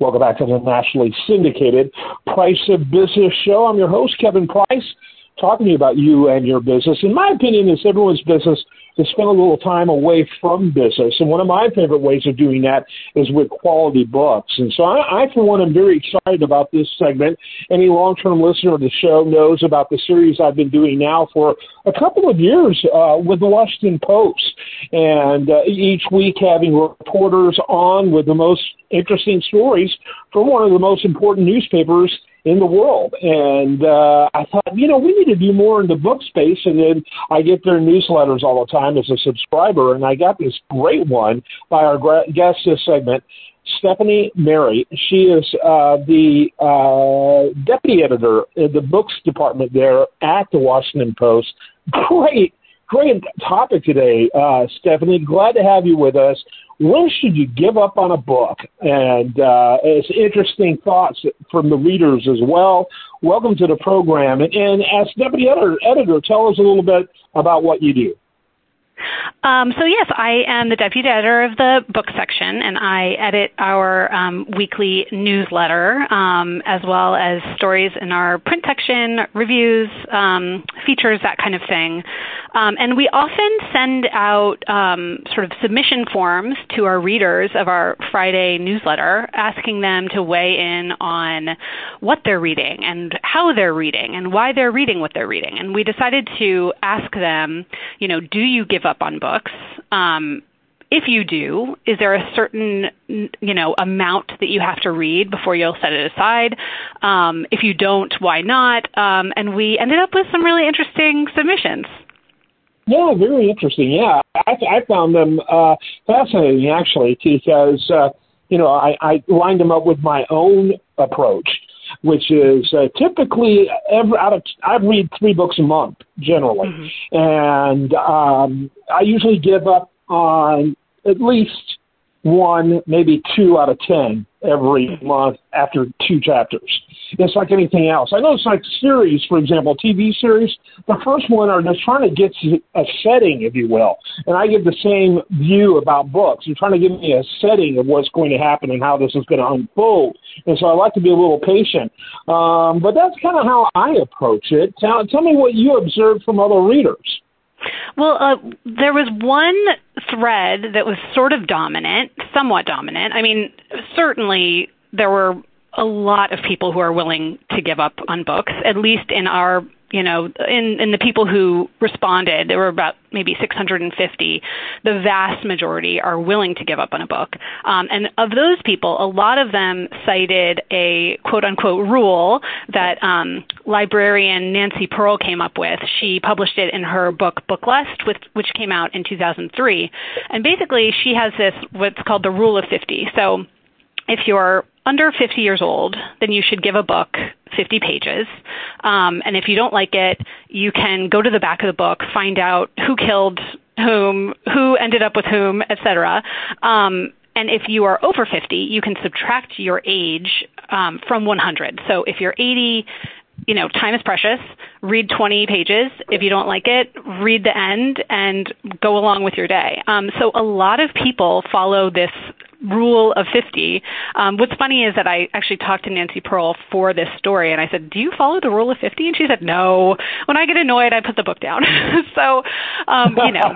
Welcome back to the nationally syndicated Price of Business show. I'm your host, Kevin Price, talking to you about you and your business. In my opinion, it's everyone's business to spend a little time away from business. And one of my favorite ways of doing that is with quality books. And so I, I for one, am very excited about this segment. Any long-term listener of the show knows about the series I've been doing now for a couple of years uh, with the Washington Post. And uh, each week having reporters on with the most interesting stories from one of the most important newspapers in the world. And uh, I thought, you know, we need to do more in the book space. And then I get their newsletters all the time as a subscriber. And I got this great one by our guest this segment, Stephanie Merry. She is uh, the uh, deputy editor in the books department there at the Washington Post. Great, great topic today, uh, Stephanie. Glad to have you with us when should you give up on a book? And uh, it's interesting thoughts from the readers as well. Welcome to the program. And, and as deputy editor, editor, tell us a little bit about what you do. Um, so yes, I am the deputy editor of the book section, and I edit our um, weekly newsletter, um, as well as stories in our print section, reviews, um, features, that kind of thing. Um, and we often send out um, sort of submission forms to our readers of our Friday newsletter, asking them to weigh in on what they're reading and how they're reading and why they're reading what they're reading. And we decided to ask them, you know, do you give up on books? Um, if you do, is there a certain you know amount that you have to read before you'll set it aside? Um, if you don't, why not? Um, and we ended up with some really interesting submissions. Yeah, very interesting. Yeah, I, I found them uh, fascinating actually because uh, you know I, I lined them up with my own approach, which is uh, typically every out of I read three books a month generally, mm-hmm. and um, I usually give up on at least one, maybe two out of ten every month after two chapters. It's like anything else. I know it's like series, for example, TV series. The first one are just trying to get a setting, if you will. And I give the same view about books. You're trying to give me a setting of what's going to happen and how this is going to unfold. And so I like to be a little patient. Um, but that's kind of how I approach it. Tell, tell me what you observed from other readers. Well, uh, there was one thread that was sort of dominant, somewhat dominant. I mean, certainly there were a lot of people who are willing to give up on books, at least in our you know, in, in the people who responded, there were about maybe 650. The vast majority are willing to give up on a book. Um, and of those people, a lot of them cited a quote unquote rule that um, librarian Nancy Pearl came up with. She published it in her book Book Lust, with, which came out in 2003. And basically, she has this, what's called the rule of 50. So if you're under 50 years old, then you should give a book 50 pages. Um, and if you don't like it, you can go to the back of the book, find out who killed whom, who ended up with whom, etc. Um, and if you are over 50, you can subtract your age um, from 100. So if you're 80, you know, time is precious. Read 20 pages. If you don't like it, read the end and go along with your day. Um, so a lot of people follow this rule of 50. Um, what's funny is that I actually talked to Nancy Pearl for this story, and I said, "Do you follow the rule of 50?" And she said, "No. When I get annoyed, I put the book down." so, um, you know,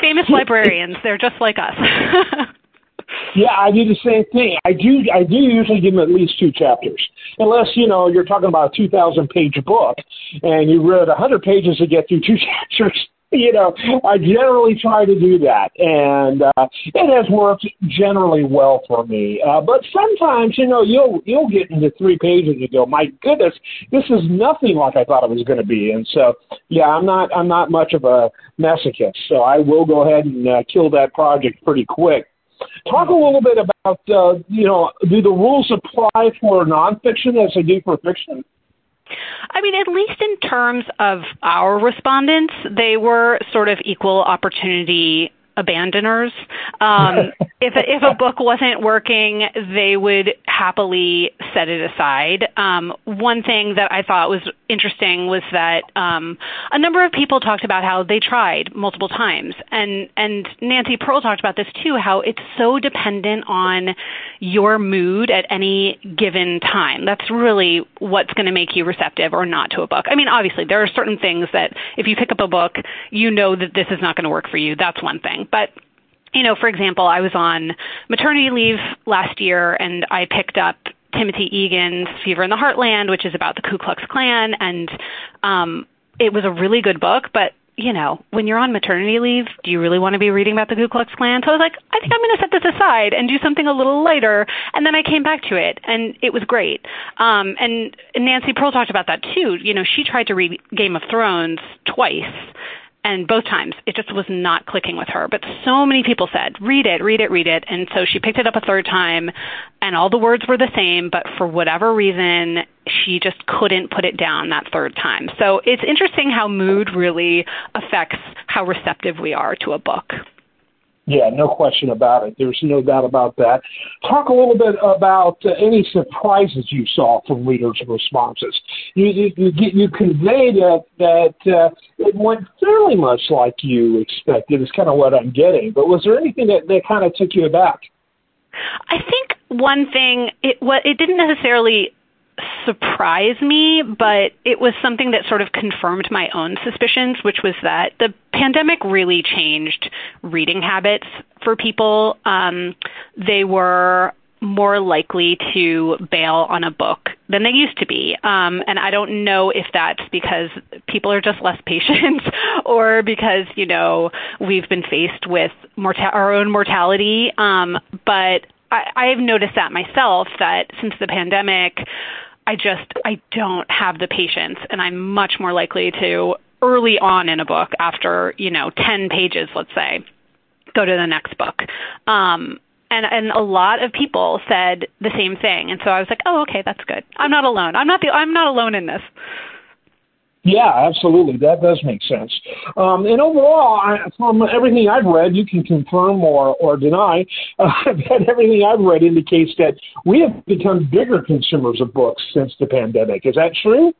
famous librarians, they're just like us. yeah, I do the same thing. I do. I do usually give them at least two chapters, unless you know you're talking about a 2,000 page book, and you read a 100 pages to get through two chapters you know, I generally try to do that, and uh, it has worked generally well for me. Uh, but sometimes, you know, you'll you'll get into three pages and go, "My goodness, this is nothing like I thought it was going to be." And so, yeah, I'm not I'm not much of a masochist, so I will go ahead and uh, kill that project pretty quick. Talk a little bit about, uh, you know, do the rules apply for nonfiction as they do for fiction? I mean, at least in terms of our respondents, they were sort of equal opportunity abandoners. Um, if if a book wasn't working, they would happily set it aside. Um, one thing that I thought was interesting was that um, a number of people talked about how they tried multiple times, and and Nancy Pearl talked about this too. How it's so dependent on your mood at any given time. That's really what's going to make you receptive or not to a book. I mean, obviously there are certain things that if you pick up a book, you know that this is not going to work for you. That's one thing, but you know, for example, I was on maternity leave last year and I picked up Timothy Egan's Fever in the Heartland, which is about the Ku Klux Klan, and um, it was a really good book. But you know, when you're on maternity leave, do you really want to be reading about the Ku Klux Klan? So I was like, I think I'm going to set this aside and do something a little lighter. And then I came back to it, and it was great. Um, and Nancy Pearl talked about that too. You know, she tried to read Game of Thrones twice and both times it just was not clicking with her. But so many people said, read it, read it, read it. And so she picked it up a third time, and all the words were the same, but for whatever reason, she just couldn't put it down that third time. So it's interesting how mood really affects how receptive we are to a book. Yeah, no question about it. There's no doubt about that. Talk a little bit about uh, any surprises you saw from readers' responses. You you you, you conveyed that that uh, it went fairly much like you expected. Is kind of what I'm getting. But was there anything that that kind of took you aback? I think one thing it what it didn't necessarily surprise me, but it was something that sort of confirmed my own suspicions, which was that the pandemic really changed reading habits for people. Um, they were more likely to bail on a book than they used to be. Um, and I don't know if that's because people are just less patient or because, you know, we've been faced with morta- our own mortality. Um, but I, I've noticed that myself that since the pandemic, I just I don't have the patience and I'm much more likely to early on in a book after, you know, 10 pages, let's say, go to the next book. Um and and a lot of people said the same thing. And so I was like, "Oh, okay, that's good. I'm not alone. I'm not the I'm not alone in this." Yeah, absolutely. That does make sense. Um, and overall, I, from everything I've read, you can confirm or, or deny uh, that everything I've read indicates that we have become bigger consumers of books since the pandemic. Is that true?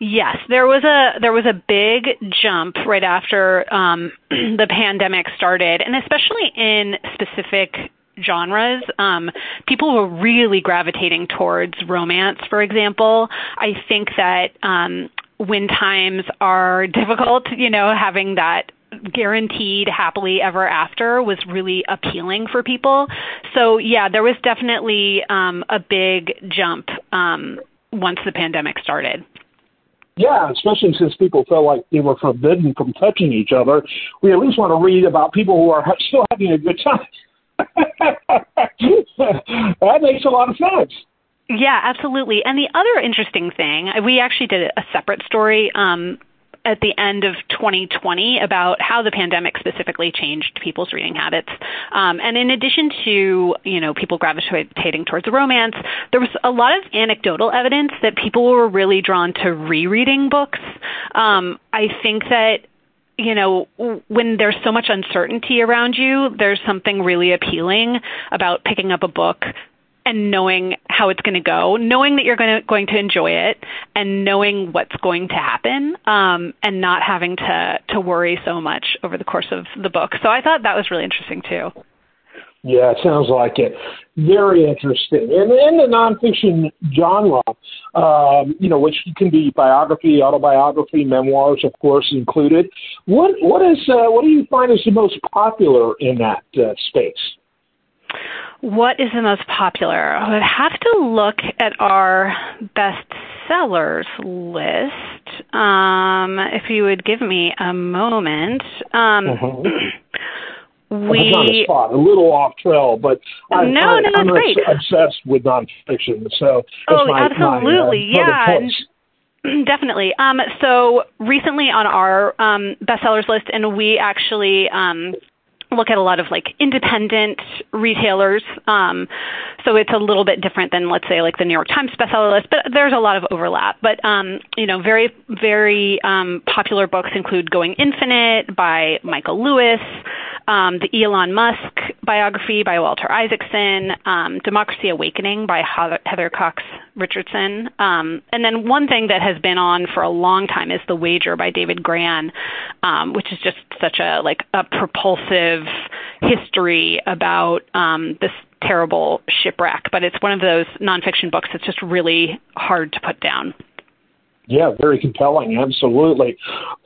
Yes, there was a there was a big jump right after um, the pandemic started, and especially in specific genres. Um, people were really gravitating towards romance, for example. I think that um, when times are difficult, you know, having that guaranteed happily ever after was really appealing for people. So yeah, there was definitely um, a big jump um, once the pandemic started. Yeah, especially since people felt like they were forbidden from touching each other. We at least want to read about people who are still having a good time. that makes a lot of sense. Yeah, absolutely. And the other interesting thing, we actually did a separate story um, at the end of 2020 about how the pandemic specifically changed people's reading habits. Um, and in addition to you know people gravitating towards romance, there was a lot of anecdotal evidence that people were really drawn to rereading books. Um, I think that you know, when there's so much uncertainty around you, there's something really appealing about picking up a book and knowing how it's going to go, knowing that you're going to going to enjoy it, and knowing what's going to happen, um, and not having to to worry so much over the course of the book. So I thought that was really interesting too. Yeah, it sounds like it. Very interesting. And in the nonfiction genre, um, you know, which can be biography, autobiography, memoirs, of course, included. What what is uh, what do you find is the most popular in that uh, space? What is the most popular? I would have to look at our best sellers list. Um, if you would give me a moment. Um, mm-hmm. We on the spot, a little off trail, but I, no, I, no, I'm great. obsessed with nonfiction. So oh, my, absolutely, my, uh, yeah. Definitely. Um, so recently on our um, bestsellers list, and we actually um, look at a lot of like independent retailers. Um, so it's a little bit different than let's say like the New York Times bestseller list, but there's a lot of overlap. But um, you know, very very um, popular books include Going Infinite by Michael Lewis. um, the Elon Musk biography by Walter Isaacson, um, Democracy Awakening by Heather Cox Richardson, um, and then one thing that has been on for a long time is The Wager by David Grann, um, which is just such a like a propulsive history about um, this terrible shipwreck. But it's one of those nonfiction books that's just really hard to put down. Yeah, very compelling. Absolutely.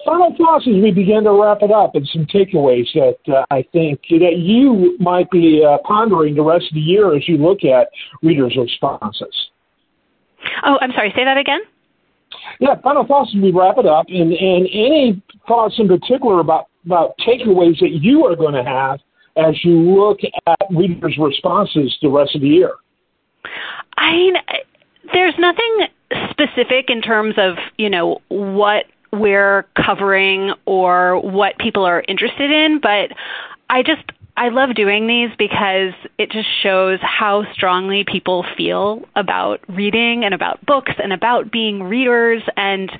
Final thoughts as we begin to wrap it up, and some takeaways that uh, I think that you might be uh, pondering the rest of the year as you look at readers' responses. Oh, I'm sorry. Say that again. Yeah, final thoughts as we wrap it up, and, and any thoughts in particular about about takeaways that you are going to have as you look at readers' responses the rest of the year. I mean, there's nothing specific in terms of you know what we're covering or what people are interested in, but I just I love doing these because it just shows how strongly people feel about reading and about books and about being readers, and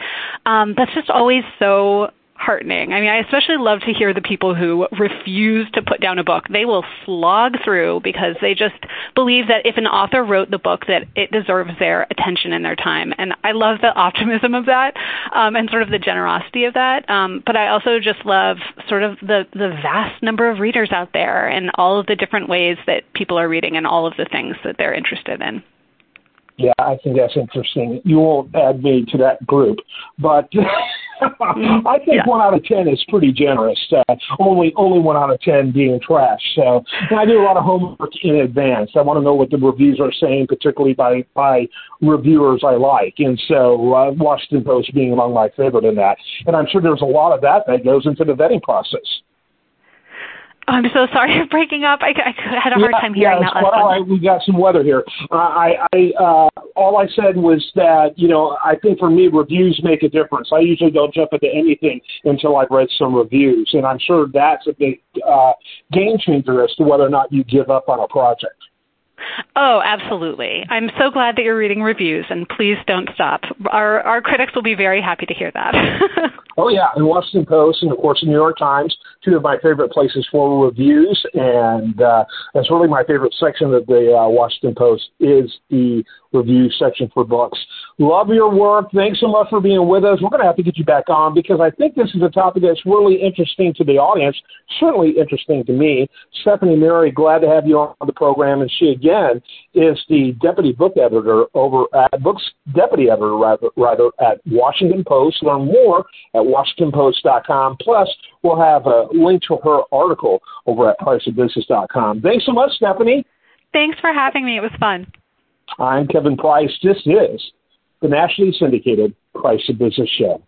um, that's just always so heartening. I mean, I especially love to hear the people who refuse to put down a book. They will slog through because they just believe that if an author wrote the book, that it deserves their attention and their time. And I love the optimism of that um, and sort of the generosity of that. Um, but I also just love sort of the the vast number of readers out there and all of the different ways that people are reading and all of the things that they're interested in. Yeah, I think that's interesting. You won't add me to that group, but I think yeah. one out of ten is pretty generous. Uh, only only one out of ten being trash. So and I do a lot of homework in advance. I want to know what the reviews are saying, particularly by by reviewers I like. And so uh, Washington Post being among my favorite in that. And I'm sure there's a lot of that that goes into the vetting process. I'm so sorry for breaking up. I, I had a hard yeah, time hearing yeah, that last well, one. we got some weather here. Uh, I, I uh, all I said was that you know I think for me reviews make a difference. I usually don't jump into anything until I've read some reviews, and I'm sure that's a big uh, game changer as to whether or not you give up on a project. Oh, absolutely. I'm so glad that you're reading reviews, and please don't stop. Our our critics will be very happy to hear that. oh yeah, and Washington Post, and of course the New York Times, two of my favorite places for reviews, and uh, that's really my favorite section of the uh, Washington Post is the review section for books. Love your work. Thanks so much for being with us. We're going to have to get you back on because I think this is a topic that's really interesting to the audience, certainly interesting to me. Stephanie Merry, glad to have you on the program, and she again is the deputy book editor over at books deputy editor rather, rather at Washington Post. Learn more at WashingtonPost.com. Plus, we'll have a link to her article over at PriceOfBusiness.com. Thanks so much, Stephanie. Thanks for having me. It was fun. I'm Kevin Price. This is the nationally syndicated Price of Business Show.